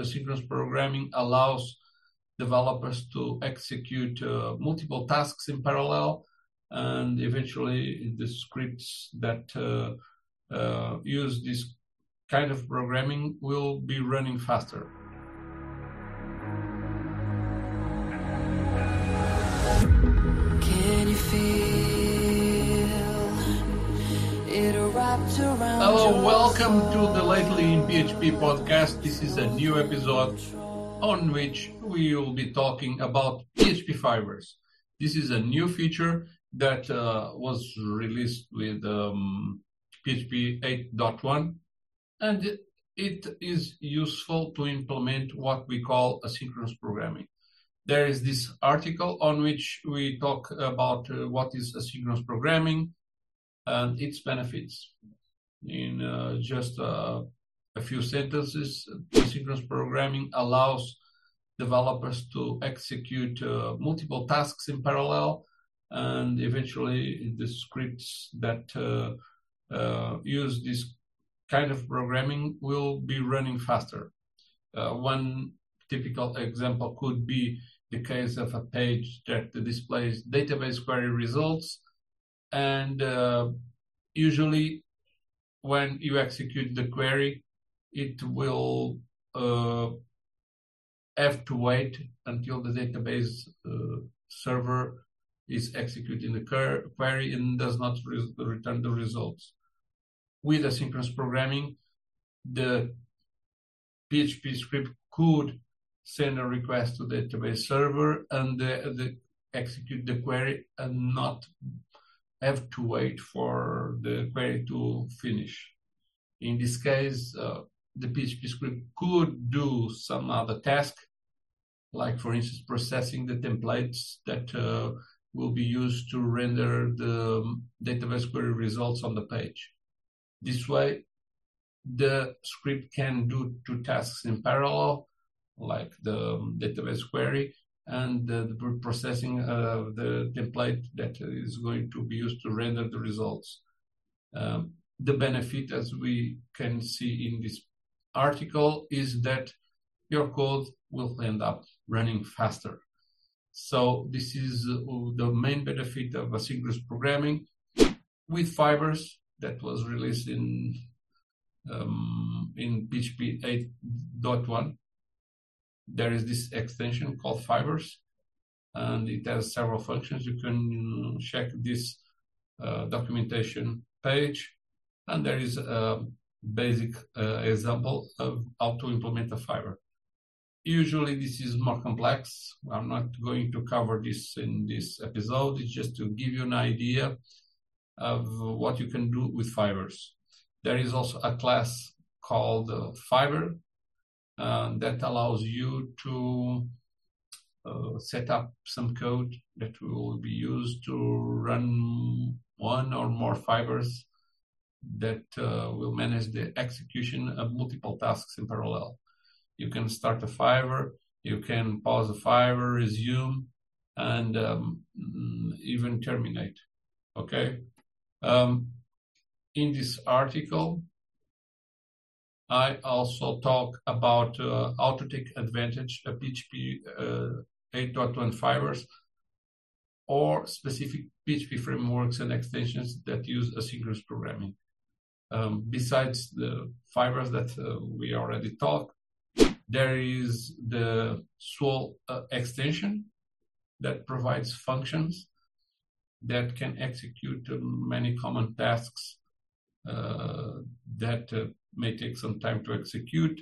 asynchronous programming allows developers to execute uh, multiple tasks in parallel, and eventually the scripts that uh, uh, use this kind of programming will be running faster. Hello, welcome to the Lately in PHP podcast. This is a new episode on which we will be talking about PHP fibers. This is a new feature that uh, was released with um, PHP 8.1 and it is useful to implement what we call asynchronous programming. There is this article on which we talk about uh, what is asynchronous programming and its benefits. In uh, just uh, a few sentences, asynchronous programming allows developers to execute uh, multiple tasks in parallel, and eventually the scripts that uh, uh, use this kind of programming will be running faster. Uh, one typical example could be the case of a page that displays database query results, and uh, usually when you execute the query, it will uh, have to wait until the database uh, server is executing the query and does not re return the results. With asynchronous programming, the PHP script could send a request to the database server and the, the execute the query and not have to wait for the query to finish. In this case, uh, the PHP script could do some other task, like for instance, processing the templates that uh, will be used to render the database query results on the page. This way, the script can do two tasks in parallel, like the database query and the, processing of the template that is going to be used to render the results. Um, the benefit, as we can see in this article, is that your code will end up running faster. So this is uh, the main benefit of asynchronous programming with fibers that was released in um, in PHP 8.1. There is this extension called Fibers, and it has several functions. You can check this uh, documentation page, and there is a basic uh, example of how to implement a fiber. Usually this is more complex. I'm not going to cover this in this episode. It's just to give you an idea of what you can do with fibers. There is also a class called uh, Fiber uh, that allows you to uh, set up some code that will be used to run one or more fibers that uh, will manage the execution of multiple tasks in parallel. You can start a fiber, you can pause a fiber, resume, and um, even terminate. Okay. Um, in this article, I also talk about uh, how to take advantage of PHP uh, 8.1 fibers or specific PHP frameworks and extensions that use asynchronous programming. Um, besides the fibers that uh, we already talked, there is the Swoole uh, extension that provides functions that can execute uh, many common tasks uh, that uh, may take some time to execute,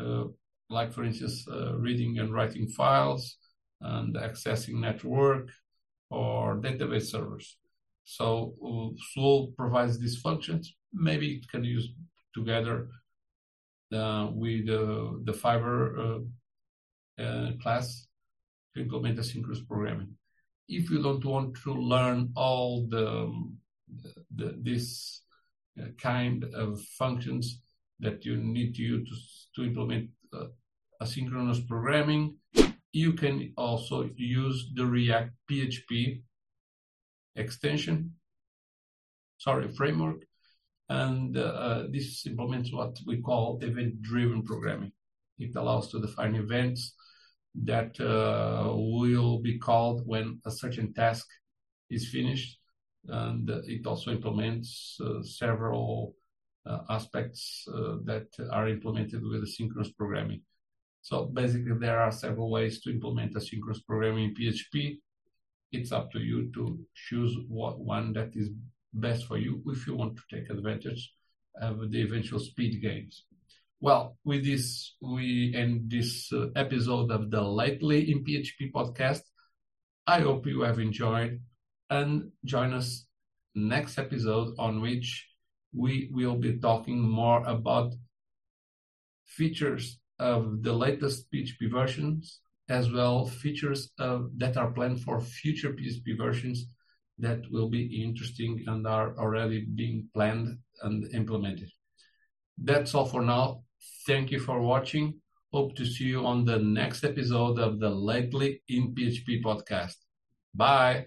uh, like for instance, uh, reading and writing files and accessing network or database servers. So Swoole provides these functions. Maybe it can use together with the Fiber class to implement asynchronous programming if you don't want to learn all the, the this uh, kind of functions that you need to use to, to implement uh, asynchronous programming, you can also use the React PHP extension, sorry, framework, and uh, this implements what we call event-driven programming. It allows to define events that uh, will be called when a certain task is finished. And it also implements uh, several uh, aspects uh, that are implemented with asynchronous programming. So basically, there are several ways to implement asynchronous programming in PHP. It's up to you to choose what one that is best for you if you want to take advantage of the eventual speed gains. Well, with this, we end this episode of the Lately in PHP podcast. I hope you have enjoyed and join us next episode on which we will be talking more about features of the latest PHP versions as well features of, that are planned for future PHP versions that will be interesting and are already being planned and implemented. That's all for now. Thank you for watching. Hope to see you on the next episode of the Lately in PHP podcast. Bye.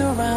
Around?